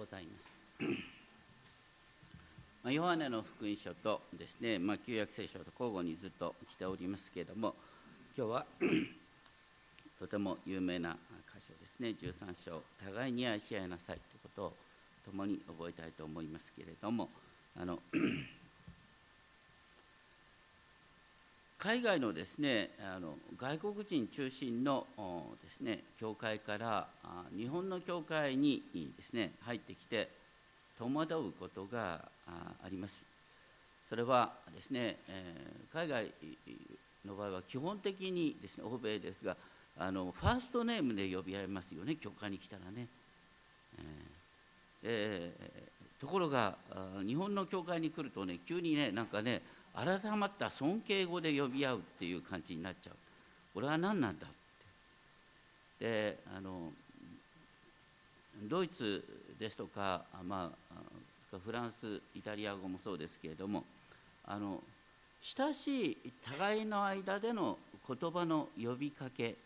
ございます。まヨハネの福音書とですね、まあ、旧約聖書と交互にずっと来ておりますけれども、今日は とても有名な箇所ですね、13章、互いに愛し合いなさいということを共に覚えたいと思いますけれども、あの海外のですねあの外国人中心のですね教会から日本の教会にですね入ってきて戸惑うことがあります。それはですね、え海外の場合は基本的にですね欧米ですがあのファーストネームで呼び合いますよね教会に来たらね。えーえところが日本の教会に来るとね急にねなんかね改まった尊敬語で呼び合うっていう感じになっちゃうこれは何なんだってであのドイツですとか、まあ、フランスイタリア語もそうですけれどもあの親しい互いの間での言葉の呼びかけ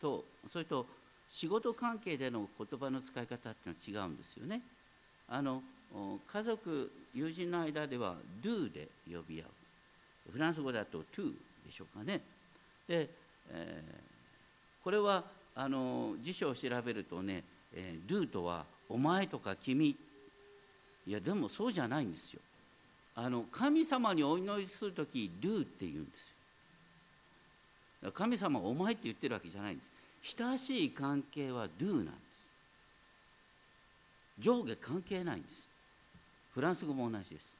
とそれと仕事関係での言葉の使い方っていうのは違うんですよね。あの家族友人の間では do で呼び合う。フランス語だと to でしょうかね。で、えーこれはあの辞書を調べるとね、えー do とはお前とか君。いやでもそうじゃないんですよ。あの神様にお祈りする時 do って言うんですよ。神様お前って言ってるわけじゃないんです。親しい関係は do なんです。上下関係ないんです。フランス語も同じです。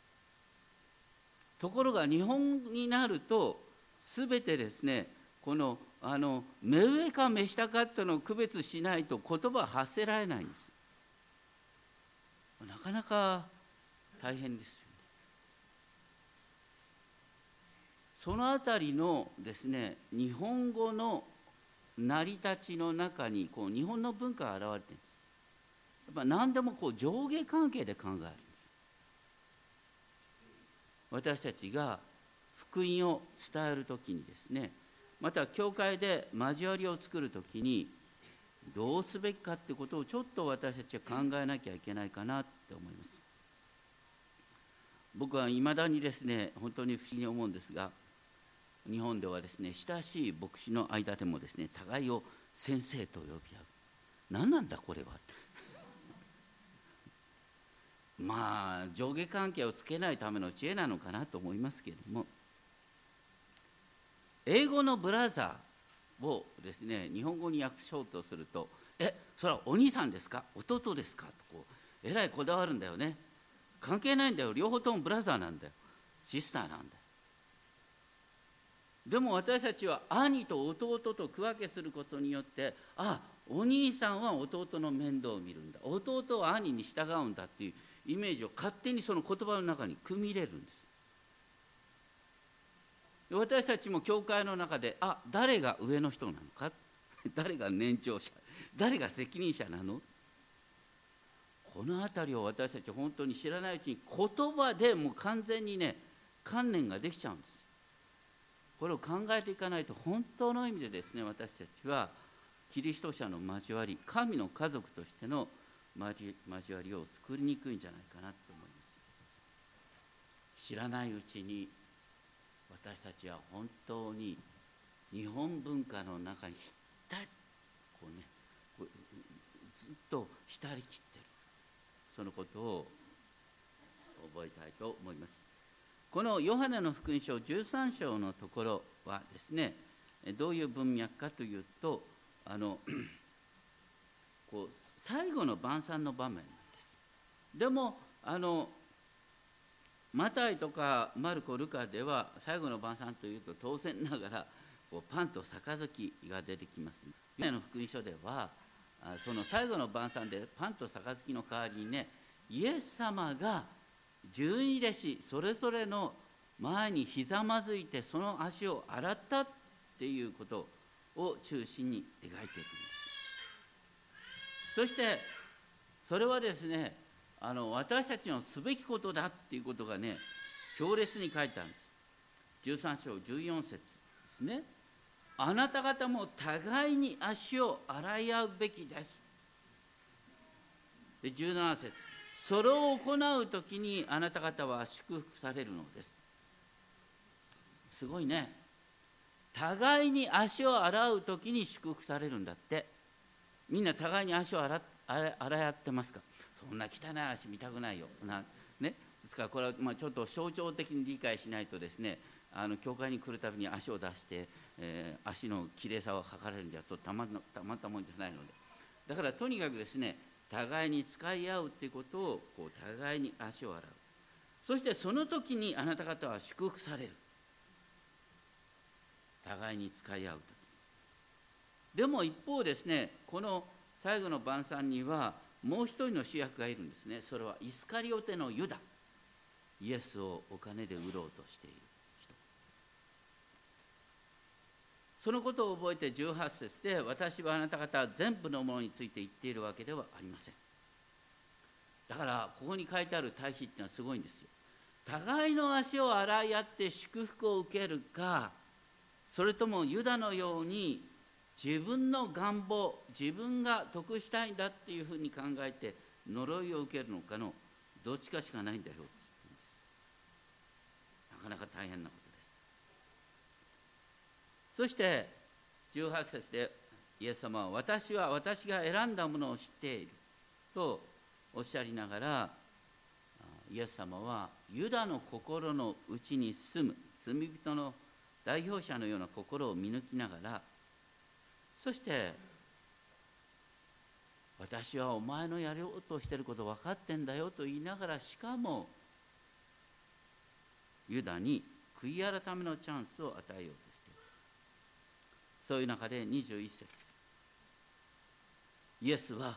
ところが日本になると全てですねこのあの目上か目下かっていうのを区別しないと言葉は発せられないんです。なかなか大変ですよね。そのあたりのですね日本語の成り立ちの中にこう日本の文化が現れてるんです。やっぱ何でもこう上下関係で考える。私たちが福音を伝える時にですねまた教会で交わりを作る時にどうすべきかってことをちょっと私たちは考えなきゃいけないかなって思います。僕はいまだにですね本当に不思議に思うんですが日本ではですね親しい牧師の間でもですね互いを先生と呼び合う。何なんだこれは。まあ上下関係をつけないための知恵なのかなと思いますけれども。英語のブラザーをですね日本語に訳しようとすると「えそれはお兄さんですか？弟ですか?」とこうえらいこだわるんだよね。関係ないんだよ。両方ともブラザーなんだよ。シスターなんだよ。でも私たちは兄と弟と区分けすることによってあお兄さんは弟の面倒を見るんだ。弟は兄に従うんだっていうイメージを勝手にその言葉の中に組み入れるんです。私たちも教会の中であ誰が上の人なのか？誰が年長者？誰が責任者なの？この辺りを私たち本当に知らないうちに言葉でもう完全にね観念ができちゃうんです。これを考えていかないと本当の意味でですね私たちはキリスト者の交わり神の家族としての交わりを作りにくいんじゃないかなと思います。知らないうちに私たちは本当に日本文化の中に浸りこうねこうずっと浸りきってる。そのことを覚えたいと思います。このヨハネの福音書13章のところはですねどういう文脈かというとあのこう最後の晩餐の場面なんです。でもあのマタイとかマルコ・ルカでは最後の晩餐というと当然ながらこうパンと杯が出てきますヨネの福音書ではその最後の晩餐でパンと杯の代わりにねイエス様が十二弟子それぞれの前にひざまずいてその足を洗ったっていうことを中心に描いていくんです。そしてそれはですねあの私たちのすべきことだっていうことがね強烈に書いてあるんです。13章14節ですね。あなた方も互いに足を洗い合うべきです。で17節。それを行う時にあなた方は祝福されるのです。すごいね。互いに足を洗う時に祝福されるんだって。みんな互いに足を洗洗ってますか？そんな汚い足見たくないよ。な、ね、ですからこれはまちょっと象徴的に理解しないとですねあの教会に来るたびに足を出して、えー、足のきれいさを測れるんじゃとたまたまったもんじゃないので。だからとにかくですね互いに使い合うっていうことをこう互いに足を洗う。そしてその時にあなた方は祝福される。互いに使い合う時でも一方ですねこの最後の晩餐にはもう一人の主役がいるんですね。それはイスカリオテのユダ。イエスをお金で売ろうとしている人。そのことを覚えて18節で私はあなた方全部のものについて言っているわけではありません。だからここに書いてある対比っていうのはすごいんですよ。互いの足を洗い合って祝福を受けるかそれともユダのように自分の願望自分が得したいんだっていうふうに考えて呪いを受けるのかのどっちかしかないんだよって言ってるんです。なかなか大変なことです。そして18節でイエス様は私は私が選んだものを知っている。とおっしゃりながらイエス様はユダの心の内に住む罪人の代表者のような心を見抜きながらそして私はお前のやろうとしてること分かってんだよと言いながらしかもユダに悔い改めのチャンスを与えようとしている。そういう中で21節。イエスは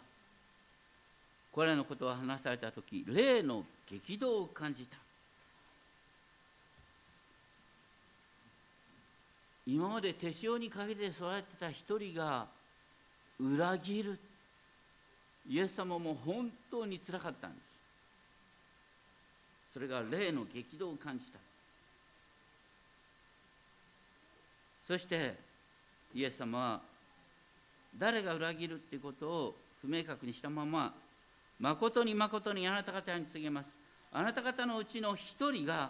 これらのことを話された時霊の激動を感じた。今まで手塩にかけて育てた一人が裏切る。イエス様も本当につらかったんです。それが霊の激動を感じた。そしてイエス様は誰が裏切るっていうことを不明確にしたまま誠に誠にあなた方に告げます。あなた方のうちの一人が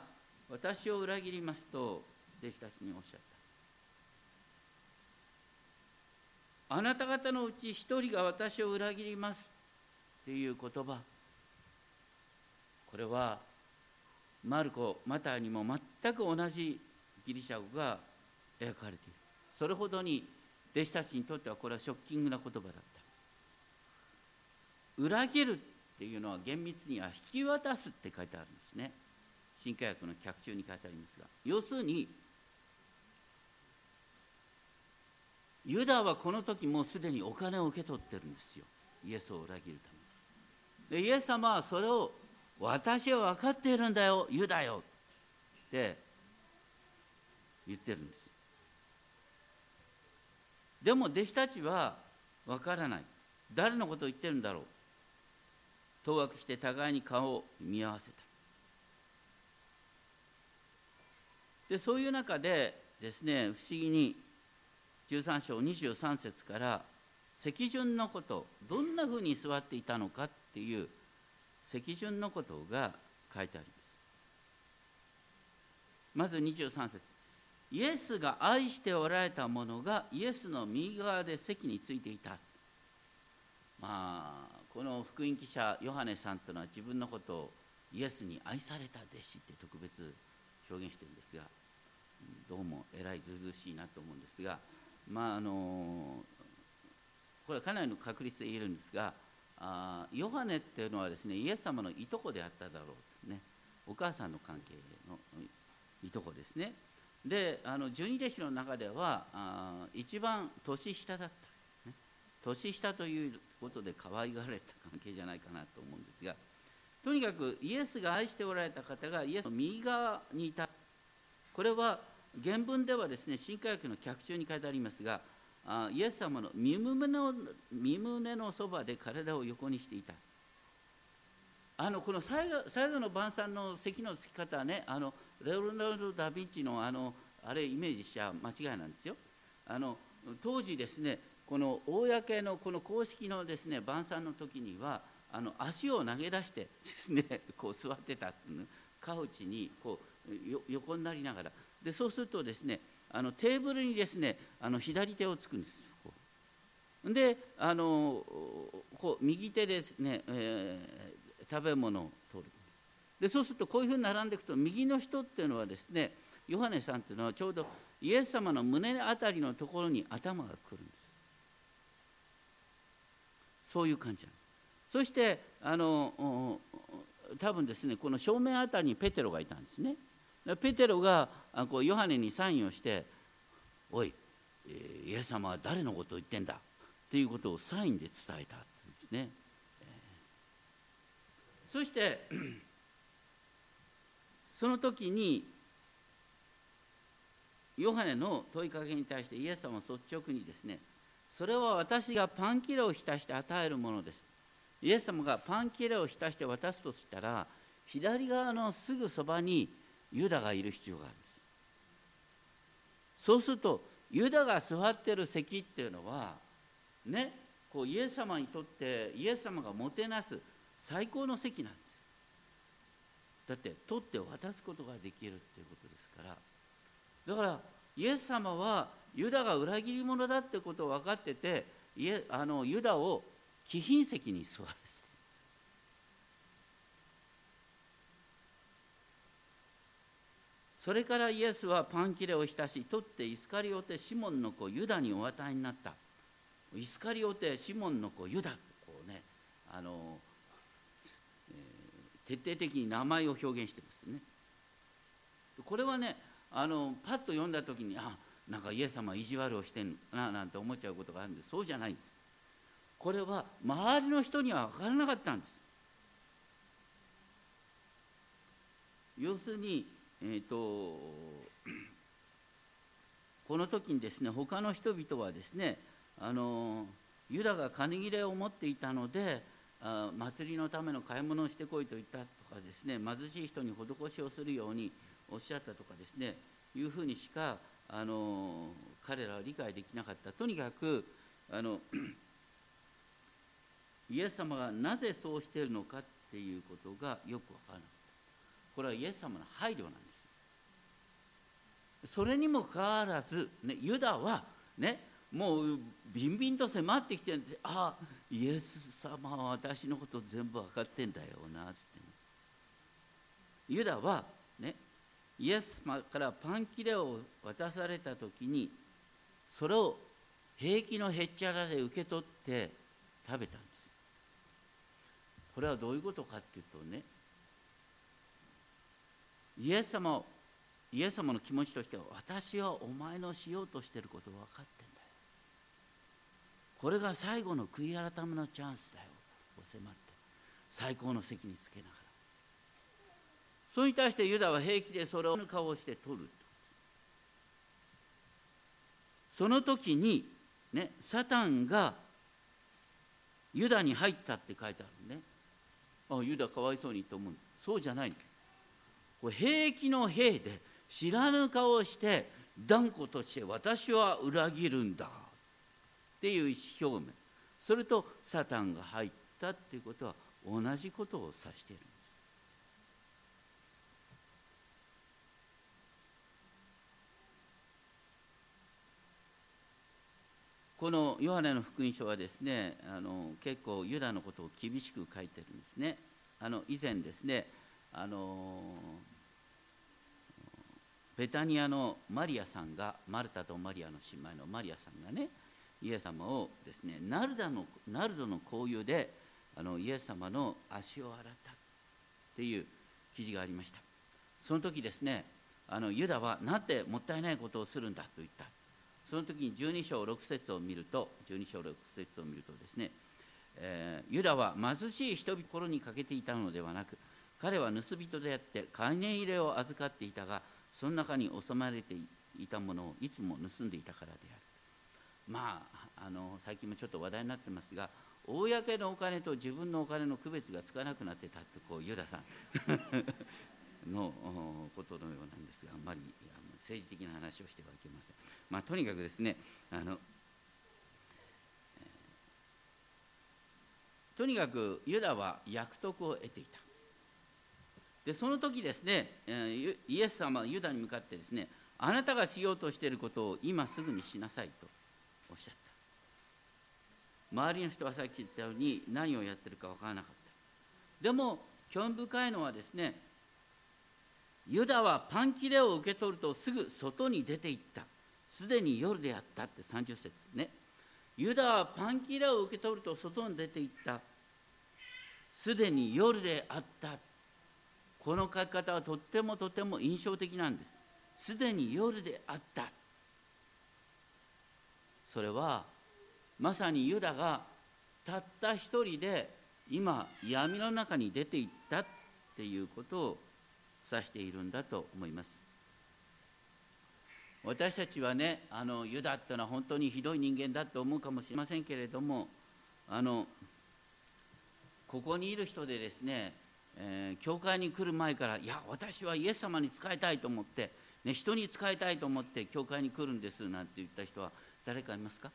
私を裏切りますと弟子たちにおっしゃった。あなた方のうち一人が私を裏切りますっていう言葉これはマルコマタイにも全く同じギリシャ語が描かれている。それほどに弟子たちにとってはこれはショッキングな言葉だった。裏切るっていうのは厳密には引き渡すって書いてあるんですね。新科学の脚中に書いてありますが要するにユダはこの時もうすでにお金を受け取ってるんですよ。イエスを裏切るために。でイエス様はそれを私は分かっているんだよ。ユダよ。って言ってるんです。でも弟子たちは分からない。誰のことを言ってるんだろう。当惑して互いに顔を見合わせた。でそういう中でですね不思議に13章23節から席順のことどんなふうに座っていたのかっていう席順のことが書いてあります。まず23節。イエスが愛しておられた者がイエスの右側で席についていた。まあこの福音記者ヨハネさんというのは自分のことをイエスに愛された弟子って特別表現してるんですがどうもえらいずうずうしいなと思うんですがまああのこれはかなりの確率で言えるんですがあヨハネっていうのはですねイエス様のいとこであっただろうね。お母さんの関係のいとこですね。であの十二弟子の中ではあ一番年下だった、ね、年下ということで可愛がられた関係じゃないかなと思うんですがとにかくイエスが愛しておられた方がイエスの右側にいた。これは原文ではですね新科学の脚中に書いてありますがあイエス様の身胸の身胸のそばで体を横にしていた。あのこの最後最後の晩餐の席のつき方はねあのレオナルド・ダ・ヴィンチのあのあれイメージしちゃ間違いなんですよ。あの当時ですねこの公のこの公式のですね晩餐の時にはあの足を投げ出してですねこう座ってたカウチにこう横になりながらでそうするとですねあのテーブルにですねあの左手をつくんです。であのこう右手ですね、えー、食べ物を取る。でそうするとこういうふうに並んでいくと右の人っていうのはですねヨハネさんっていうのはちょうどイエス様の胸あたりのところに頭が来るんです。そういう感じなんです。そしてあの多分ですねこの正面あたりにペテロがいたんですね。ペテロがこうヨハネにサインをして「おいイエス様は誰のことを言ってんだ」っていうことをサインで伝えたんですね。そして その時にヨハネの問いかけに対してイエス様は率直にですねそれは私がパン切れを浸して与えるものです。イエス様がパン切れを浸して渡すとしたら左側のすぐそばにユダがいる必要がある。んですそうするとユダが座ってる席っていうのはねこうイエス様にとってイエス様がもてなす最高の席なんです。だって取って渡すことができるっていうことですから。だからイエス様はユダが裏切り者だってことを分かっててあのユダを貴賓席に座らせそれからイエスはパン切れを浸し取ってイスカリオテシモンの子ユダにお与えになった。イスカリオテシモンの子ユダこうねあの、えー、徹底的に名前を表現してますね。これはねあのパッと読んだ時にあなんかイエス様意地悪をしてんななんて思っちゃうことがあるんです。そうじゃないんです。これは周りの人には分からなかったんです。要するに、えーと、この時にですね他の人々はですねあのユダが金切れを持っていたのであ祭りのための買い物をしてこいと言ったとかですね貧しい人に施しをするようにおっしゃったとかですねいうふうにしかあの彼らは理解できなかった。とにかくあの イエス様がなぜそうしているのかっていうことがよく分からなかった。これはイエス様の配慮なんです。それにもかかわらず、ね、ユダはねもうビンビンと迫ってきてるんです。ああイエス様は私のこと全部分かってんだよなって、ユダはねイエス様からパン切れを渡された時にそれを平気のへっちゃらで受け取って食べたんです。これはどういうことかっていうとねイエス様をイエス様の気持ちとしては私はお前のしようとしてること分かってんだよ。これが最後の悔い改めのチャンスだよ。迫って。最高の席につけながら。それに対してユダは平気でそれを顔をして取るその時にねサタンがユダに入ったって書いてあるね。あユダかわいそうにと思う。そうじゃないこれ平気の兵で知らぬ顔をして断固として私は裏切るんだっていう意思表明。それとサタンが入ったっていうことは同じことを指しているこのヨハネの福音書はですねあの結構ユダのことを厳しく書いてるんですね。あの以前ですねあのベタニアのマリアさんがマルタとマリアの姉妹のマリアさんがねイエス様をですねナルダのナルドの香油であのイエス様の足を洗ったっていう記事がありました。その時ですねあのユダはなんてもったいないことをするんだと言った。その時に12章6節を見ると12章6節を見るとですね、えー、ユダは貧しい人々にかけていたのではなく彼は盗人であって金入れを預かっていたがその中に収まれていたものをいつも盗んでいたからである。まああの最近もちょっと話題になってますが公のお金と自分のお金の区別がつかなくなってたってこうユダさん。のことのようなんですがあんまり政治的な話をしてはいけません。まあ、とにかくですねあのとにかくユダは約束を得ていた。でその時ですねイエス様はユダに向かってですねあなたがしようとしていることを今すぐにしなさいとおっしゃった。周りの人はさっき言ったように何をやってるか分からなかった。でも興味深いのはですねユダはパン切れを受け取るとすぐ外に出て行った。すでに夜であったって30節ね。ユダはパン切れを受け取ると外に出て行った。すでに夜であったこの書き方はとってもとても印象的なんです。すでに夜であった。それはまさにユダがたった一人で今闇の中に出ていったっていうことを指しているんだと思います。私たちはねあのユダっていうのは本当にひどい人間だと思うかもしれませんけれどもあのここにいる人でですねえー、教会に来る前からいや私はイエス様に仕えたいと思って、ね、人に仕えたいと思って教会に来るんですなんて言った人は誰かいますか？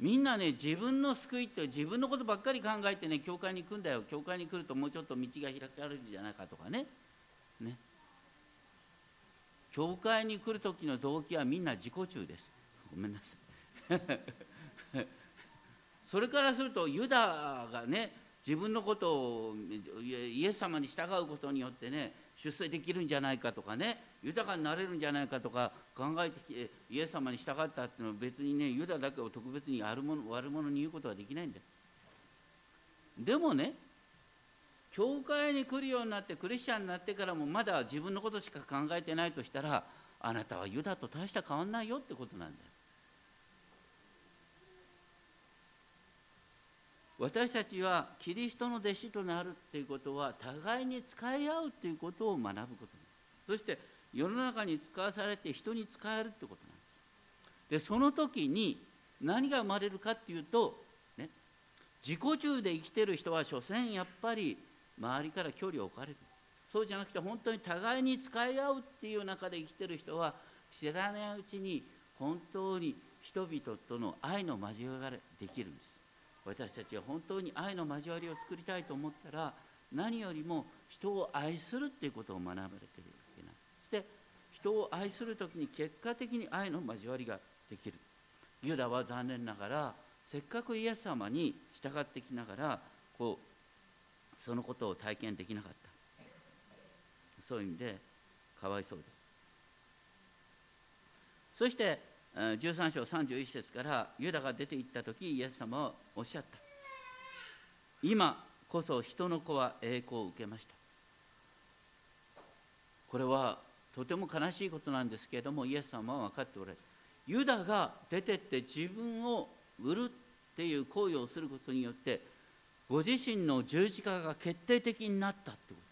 みんなね自分の救いって自分のことばっかり考えてね教会に行くんだよ。教会に来るともうちょっと道が開かれるんじゃないかとかね。ね。教会に来る時の動機はみんな自己中です。ごめんなさい。それからするとユダがね自分のことをイエス様に従うことによってね出世できるんじゃないかとかね豊かになれるんじゃないかとか考えてきてイエス様に従ったっていうのは別にねユダだけを特別に悪者悪者に言うことはできないんだよ。でもね教会に来るようになってクリスチャンになってからもまだ自分のことしか考えてないとしたらあなたはユダと大した変わんないよってことなんだよ。私たちはキリストの弟子となるっていうことは互いに使い合うっていうことを学ぶこと。そして世の中に使わされて人に使えるってことなんです。でその時に何が生まれるかっていうと、ね、自己中で生きてる人は所詮やっぱり周りから距離を置かれる。そうじゃなくて本当に互いに使い合うっていう中で生きてる人は知らないうちに本当に人々との愛の交わりができるんです。私たちは本当に愛の交わりを作りたいと思ったら何よりも人を愛するっていうことを学ばれているわけなんそして人を愛する時に結果的に愛の交わりができる。ユダは残念ながらせっかくイエス様に従ってきながらこうそのことを体験できなかった。そういう意味でかわいそうです。そして13章31節からユダが出て行った時イエス様はおっしゃった。今こそ人の子は栄光を受けました。これはとても悲しいことなんですけれどもイエス様は分かっておられる。ユダが出てって自分を売るっていう行為をすることによってご自身の十字架が決定的になったってこと。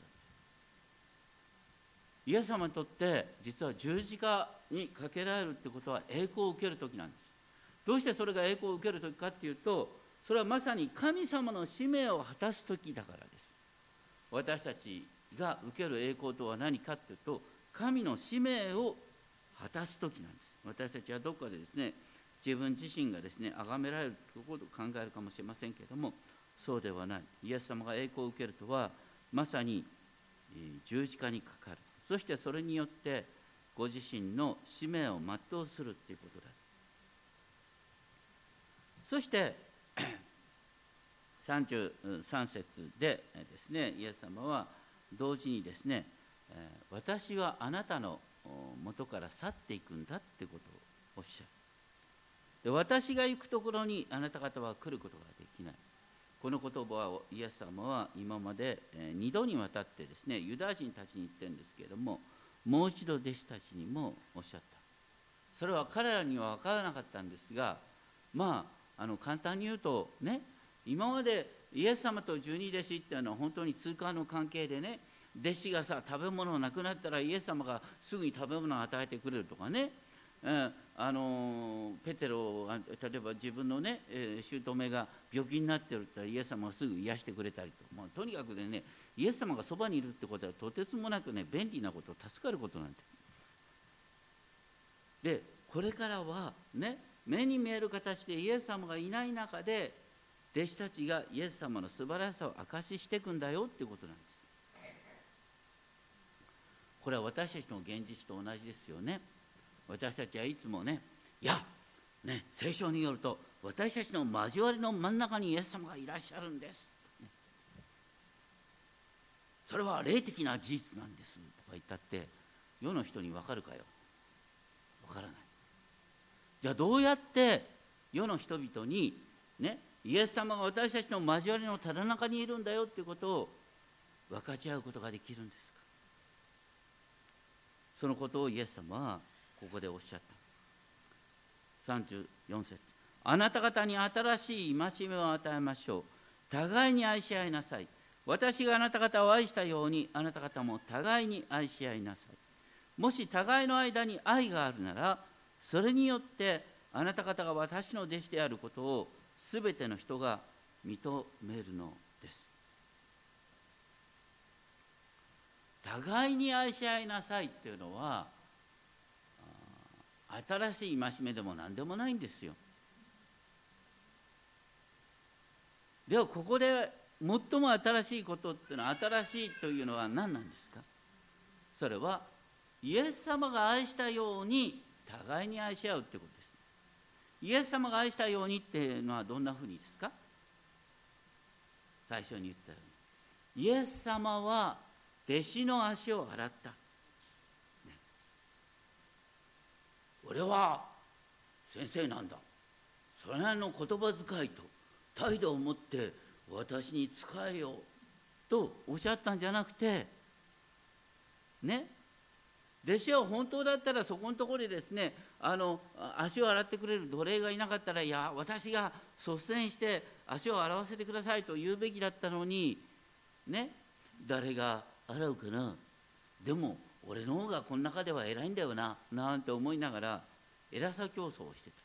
イエス様にとって実は十字架にかけられるってことは栄光を受ける時なんです。どうしてそれが栄光を受ける時かっていうとそれはまさに神様の使命を果たす時だからです。私たちが受ける栄光とは何かっていうと神の使命を果たす時なんです。私たちはどこかでですね自分自身がですね崇められるということを考えるかもしれませんけれどもそうではない。イエス様が栄光を受けるとはまさに十字架にかかる。そしてそれによってご自身の使命を全うするということだ。そして 33節でですねイエス様は同時にですね私はあなたの元から去っていくんだってことをおっしゃる。で私が行くところにあなた方は来ることができない。この言葉をイエス様は今まで2度にわたってですねユダヤ人たちに言ってるんですけれどももう一度弟子たちにもおっしゃった。それは彼らには分からなかったんですがまああの簡単に言うとね今までイエス様と十二弟子っていうのは本当に通過の関係でね弟子がさ食べ物なくなったらイエス様がすぐに食べ物を与えてくれるとかねうんあのペテロ例えば自分のね、姑が病気になってるってイエス様がすぐ癒してくれたりと、まあ、とにかくでねイエス様がそばにいるってことはとてつもなくね便利なこと助かることなんて。でこれからはね目に見える形でイエス様がいない中で弟子たちがイエス様の素晴らしさを証ししていくんだよっていうことなんです。これは私たちの現実と同じですよね。私たちはいつもねいやね聖書によると私たちの交わりの真ん中にイエス様がいらっしゃるんです、それは霊的な事実なんですとか言ったって世の人に分かるかよ。分からない。じゃあどうやって世の人々にねイエス様が私たちの交わりのただ中にいるんだよっていうことを分かち合うことができるんですか。そのことをイエス様はここでおっしゃった。34節。あなた方に新しい戒めを与えましょう。互いに愛し合いなさい。私があなた方を愛したようにあなた方も互いに愛し合いなさい。もし互いの間に愛があるならそれによってあなた方が私の弟子であることを全ての人が認めるのです。互いに愛し合いなさいっていうのは新しい戒めでも何でもないんですよ。ではここで最も新しいことっていうのは新しいというのは何なんですか？それはイエス様が愛したように互いに愛し合うってことです。イエス様が愛したようにっていうのはどんなふうにですか？最初に言ったように。イエス様は弟子の足を洗った、ね、俺は先生なんだ。それなりの言葉遣いと態度を持って私に仕えよとおっしゃったんじゃなくてね。弟子は本当だったらそこのところでですねあの足を洗ってくれる奴隷がいなかったらいや私が率先して足を洗わせてくださいと言うべきだったのにね。誰が洗うかな。でも俺の方がこの中では偉いんだよななんて思いながら偉さ競争をしてた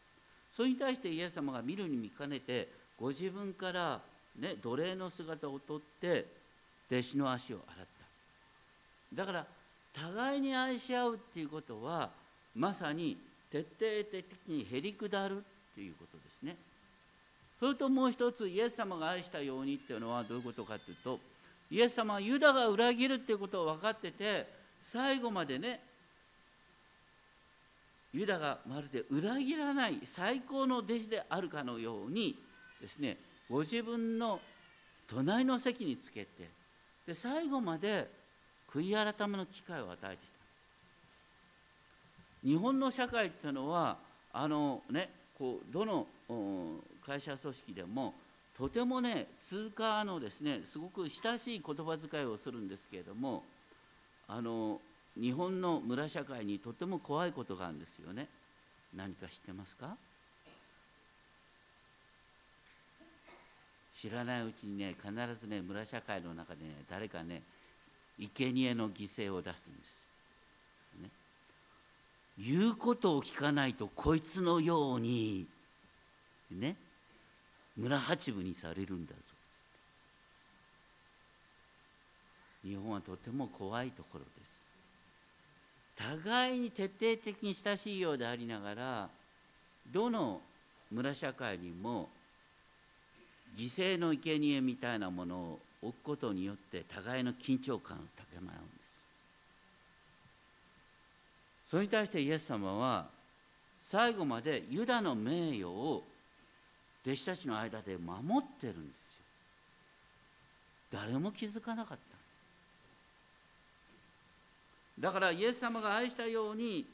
それに対してイエス様が見るに見かねてご自分から、ね、奴隷の姿をとって弟子の足を洗っただから互いに愛し合うっていうことはまさに徹底的にへりくだるっていうことですね。それともう一つイエス様が愛したようにっていうのはどういうことかっていうとイエス様はユダが裏切るっていうことを分かってて最後までねユダがまるで裏切らない最高の弟子であるかのようにですねご自分の隣の席につけてで最後まで悔い改めの機会を与えていた。日本の社会っていうのはあのねこうどの会社組織でもとてもね通貨のですねすごく親しい言葉遣いをするんですけれどもあの日本の村社会にとても怖いことがあるんですよね。何か知ってますか？知らないうちにね必ずね村社会の中でね誰かね生贄の犠牲を出すんです、ね、言うことを聞かないとこいつのようにね村八分にされるんだぞ。日本はとても怖いところです。互いに徹底的に親しいようでありながらどの村社会にも犠牲の生贄みたいなものを置くことによって互いの緊張感を高め合うんです。それに対してイエス様は最後までユダの名誉を弟子たちの間で守ってるんですよ。誰も気づかなかった。だからイエス様が愛したように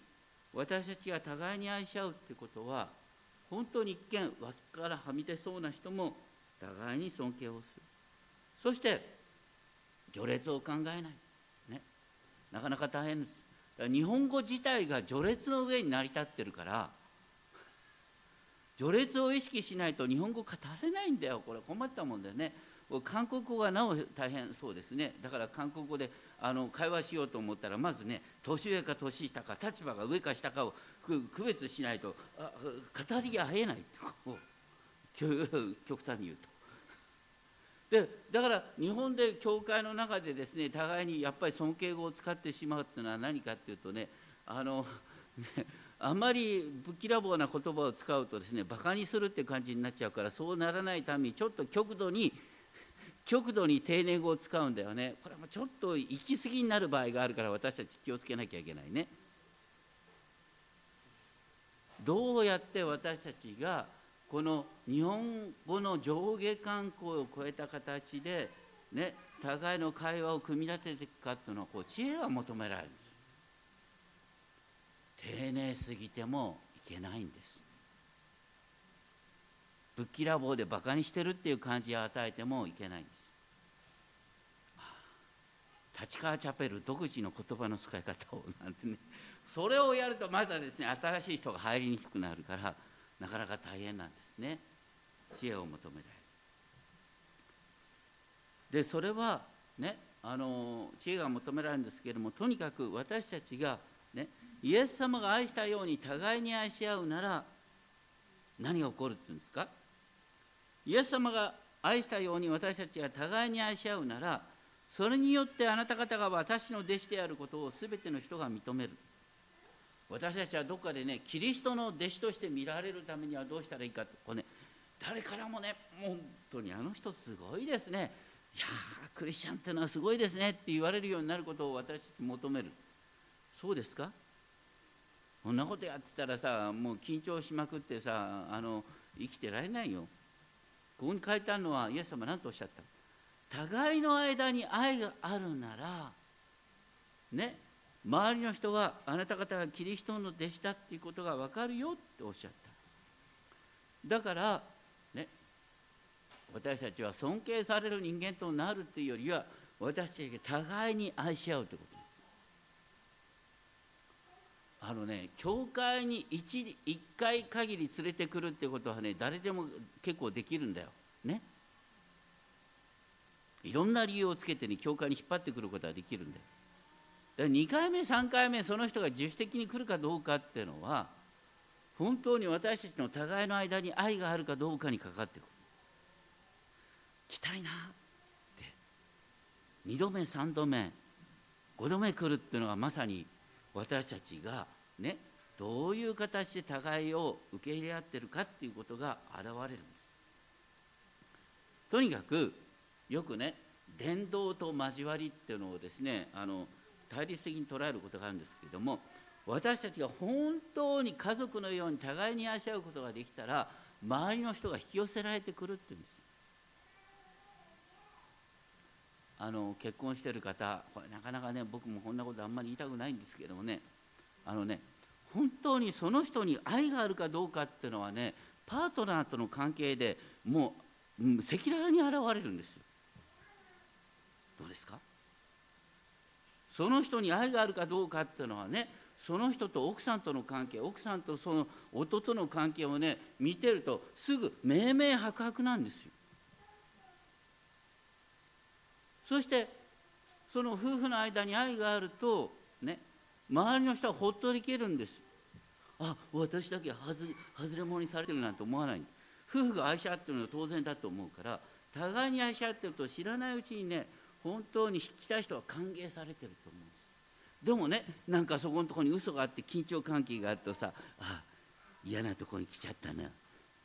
私たちが互いに愛し合うってことは本当に一見脇からはみ出そうな人も互いに尊敬をする。そして序列を考えない、ね、なかなか大変です。日本語自体が序列の上に成り立ってるから序列を意識しないと日本語語れないんだよ。これ困ったもんだよね。韓国語がなお大変そうですね。だから韓国語であの会話しようと思ったらまずね年上か年下か立場が上か下かを区別しないと語り合えない極端に言うと。でだから日本で教会の中でですね互いにやっぱり尊敬語を使ってしまうっていうのは何かっていうとねあのねあまりぶっきらぼうな言葉を使うとですねバカにするって感じになっちゃうからそうならないためにちょっと極度に 極度に丁寧語を使うんだよね。これもちょっと行き過ぎになる場合があるから私たち気をつけなきゃいけないね。どうやって私たちがこの日本語の上下関係を超えた形でね互いの会話を組み立てていくかっていうのはこう知恵が求められる丁寧すぎてもいけないんです。ぶっきらぼうでバカにしてるっていう感じを与えてもいけないんです。立川チャペル独自の言葉の使い方をなんてねそれをやるとまたですね新しい人が入りにくくなるからなかなか大変なんですね。知恵を求められる。でそれはねあの知恵が求められるんですけれどもとにかく私たちがねイエス様が愛したように互いに愛し合うなら何が起こるっていうんですか？イエス様が愛したように私たちが互いに愛し合うならそれによってあなた方が私の弟子であることを全ての人が認める。私たちはどこかでねキリストの弟子として見られるためにはどうしたらいいかとこう、ね、誰からもね本当にあの人すごいですね。いやクリスチャンっていうのはすごいですねって言われるようになることを私たち求める。そうですか？こんなことやってたらさもう緊張しまくってさあの生きてられないよ。ここに書いてあるのはイエス様何とおっしゃった。互いの間に愛があるならね周りの人はあなた方がキリストの弟子だっていうことが分かるよっておっしゃった。だからね私たちは尊敬される人間となるっていうよりは私たちが互いに愛し合うということ。あのね教会に 1, 1回限り連れてくるってことはね誰でも結構できるんだよ。ね。いろんな理由をつけてね教会に引っ張ってくることができるんだよ。だから2回目3回目その人が自主的に来るかどうかっていうのは本当に私たちの互いの間に愛があるかどうかにかかってくる。来たいなって。2度目3度目5度目来るっていうのがまさに私たちがねどういう形で互いを受け入れ合ってるかっていうことが現れるんです。とにかくよくね伝道と交わりっていうのをですねあの対立的に捉えることがあるんですけれども私たちが本当に家族のように互いに愛し合うことができたら周りの人が引き寄せられてくるっていうんです。あの結婚してる方これなかなかね僕もこんなことあんまり言いたくないんですけどもね。あのね本当にその人に愛があるかどうかっていうのはねパートナーとの関係でもう赤裸々に現れるんですよ。どうですか？その人に愛があるかどうかっていうのはねその人と奥さんとの関係奥さんとその夫との関係をね見てるとすぐ明々白々なんですよ。そしてその夫婦の間に愛があるとね周りの人はほっとできるんです。あ私だけ外れ者にされてるなんて思わない。夫婦が愛し合ってるのは当然だと思うから互いに愛し合ってると知らないうちにね本当に来たい人は歓迎されてると思うんです。でもねなんかそこのところに嘘があって緊張関係があるとさあ嫌なところに来ちゃったな。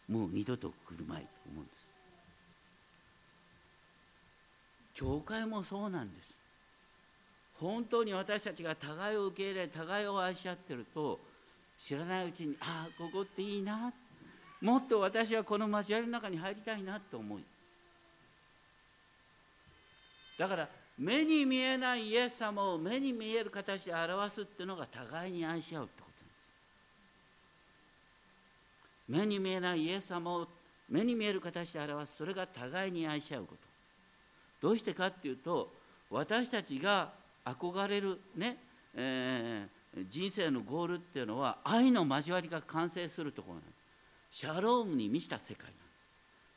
もう二度と来るまいと思うんです。教会もそうなんです。本当に私たちが互いを受け入れ互いを愛し合ってると知らないうちにああここっていいな。もっと私はこの交わりの中に入りたいなと思う。だから目に見えないイエス様を目に見える形で表すっていうのが互いに愛し合うってことなんです。目に見えないイエス様を目に見える形で表す。それが互いに愛し合うこと。どうしてかっていうと私たちが憧れるね、えー、人生のゴールっていうのは愛の交わりが完成するところなんです。シャロームに満ちた世界なんで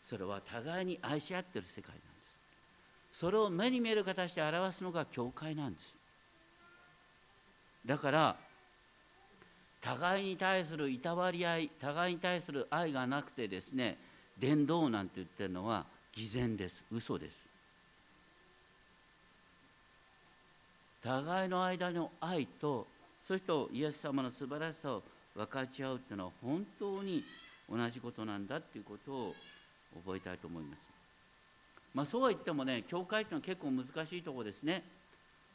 す。それは互いに愛し合ってる世界なんです。それを目に見える形で表すのが教会なんです。だから互いに対するいたわり合い互いに対する愛がなくてですね伝道なんて言ってるのは偽善です。嘘です。互いの間の愛とそしてイエス様の素晴らしさを分かち合うっていうのは本当に同じことなんだっていうことを覚えたいと思います。まあ、そうは言ってもね教会っていうのは結構難しいところですね。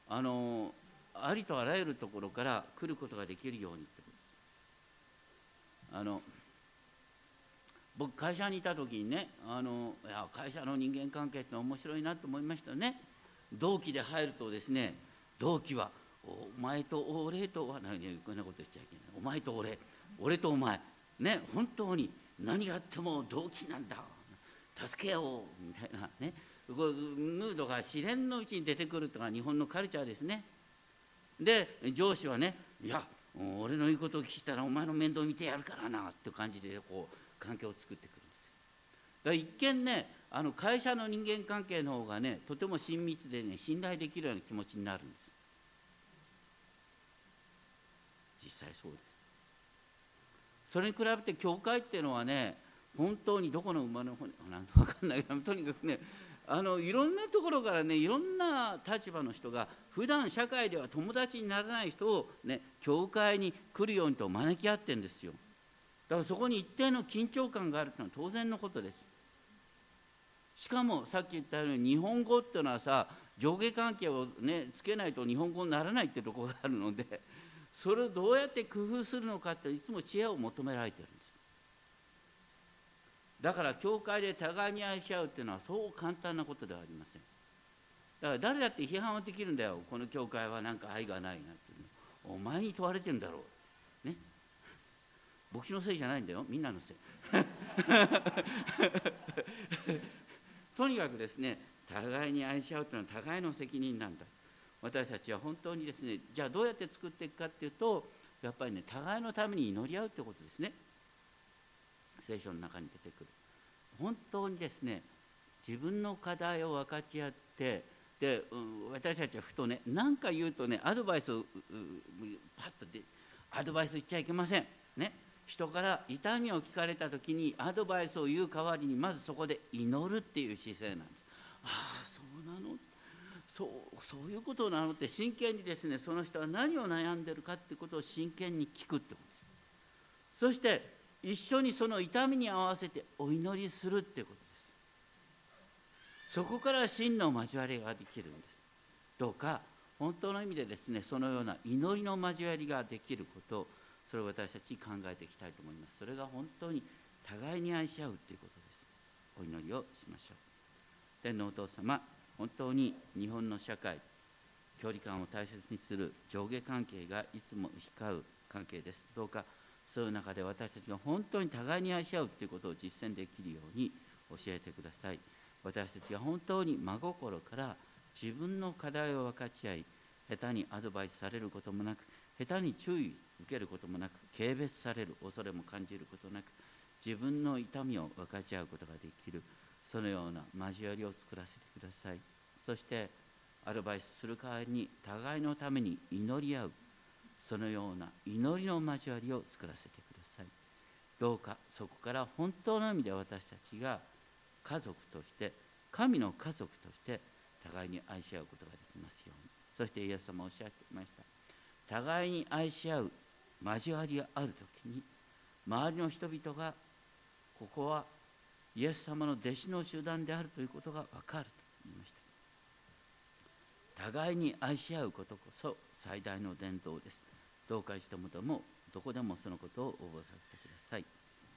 あのありとあらゆるところから来ることができるようにってことです。あの僕会社にいた時にねあのいや会社の人間関係って面白いなと思いましたね同期で入るとですね同期はお前と俺とは何こんなこと言っちゃいけない。お前と俺。俺とお前。ね本当に。何があっても同期なんだ。助け合おう。みたいな。ね。ムードが自然のうちに出てくるとか日本のカルチャーですね。で上司はねいや俺の言うことを聞いたらお前の面倒見てやるからなっていう感じでこう環境を作ってくるんですよ。だから一見ねあの会社の人間関係の方がねとても親密でね信頼できるような気持ちになるんです実際そうです。それに比べて教会っていうのはね本当にどこの馬の骨なんと分かんない。け どとにかくねあのいろんなところからねいろんな立場の人が普段社会では友達にならない人をね教会に来るようにと招き合ってるんですよ。だからそこに一定の緊張感があるというのは当然のことです。しかもさっき言ったように日本語っていうのはさ上下関係をねつけないと日本語にならないってとこがあるのでそれをどうやって工夫するのかっていつも知恵を求められてるんです。だから教会で互いに愛し合うっていうのはそう簡単なことではありません。だから誰だって批判はできるんだよ。この教会はなんか愛がないなって。いうのお前に問われてるんだろう。ね。牧師のせいじゃないんだよ。みんなのせい。とにかくですね互いに愛し合うというのは互いの責任なんだ。私たちは本当にですねじゃあどうやって作っていくかっていうとやっぱりね互いのために祈り合うってことですね。聖書の中に出てくる。本当にですね自分の課題を分かち合ってで、うん、私たちはふとね何か言うとねアドバイスをパッとでアドバイス言っちゃいけません。ね。人から痛みを聞かれた時にアドバイスを言う代わりにまずそこで祈るっていう姿勢なんです。あそうそういうことなのって真剣にですねその人は何を悩んでるかってことを真剣に聞くってことです。そして一緒にその痛みに合わせてお祈りするってことです。そこから真の交わりができるんです。どうか本当の意味でですねそのような祈りの交わりができることそれを私たちに考えていきたいと思います。それが本当に互いに愛し合うということです。お祈りをしましょう。天皇お父様本当に日本の社会距離感を大切にする上下関係がいつも光う関係です。どうかそういう中で私たちが本当に互いに愛し合うということを実践できるように教えてください。私たちが本当に真心から自分の課題を分かち合い下手にアドバイスされることもなく下手に注意受けることもなく軽蔑される恐れも感じることなく自分の痛みを分かち合うことができる。そのような交わりを作らせてください。そしてアドバイスする代わりに互いのために祈り合う。そのような祈りの交わりを作らせてください。どうかそこから本当の意味で私たちが家族として神の家族として互いに愛し合うことができますように。そしてイエス様おっしゃっていました。互いに愛し合う交わりがある時に周りの人々がここはイエス様の弟子の集団であるということが分かると言いました。互いに愛し合うことこそ最大の伝統です。どうかしてもともどこでもそのことを応募させてください。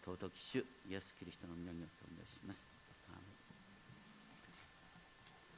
尊き主イエス・キリストの皆によってお願いします。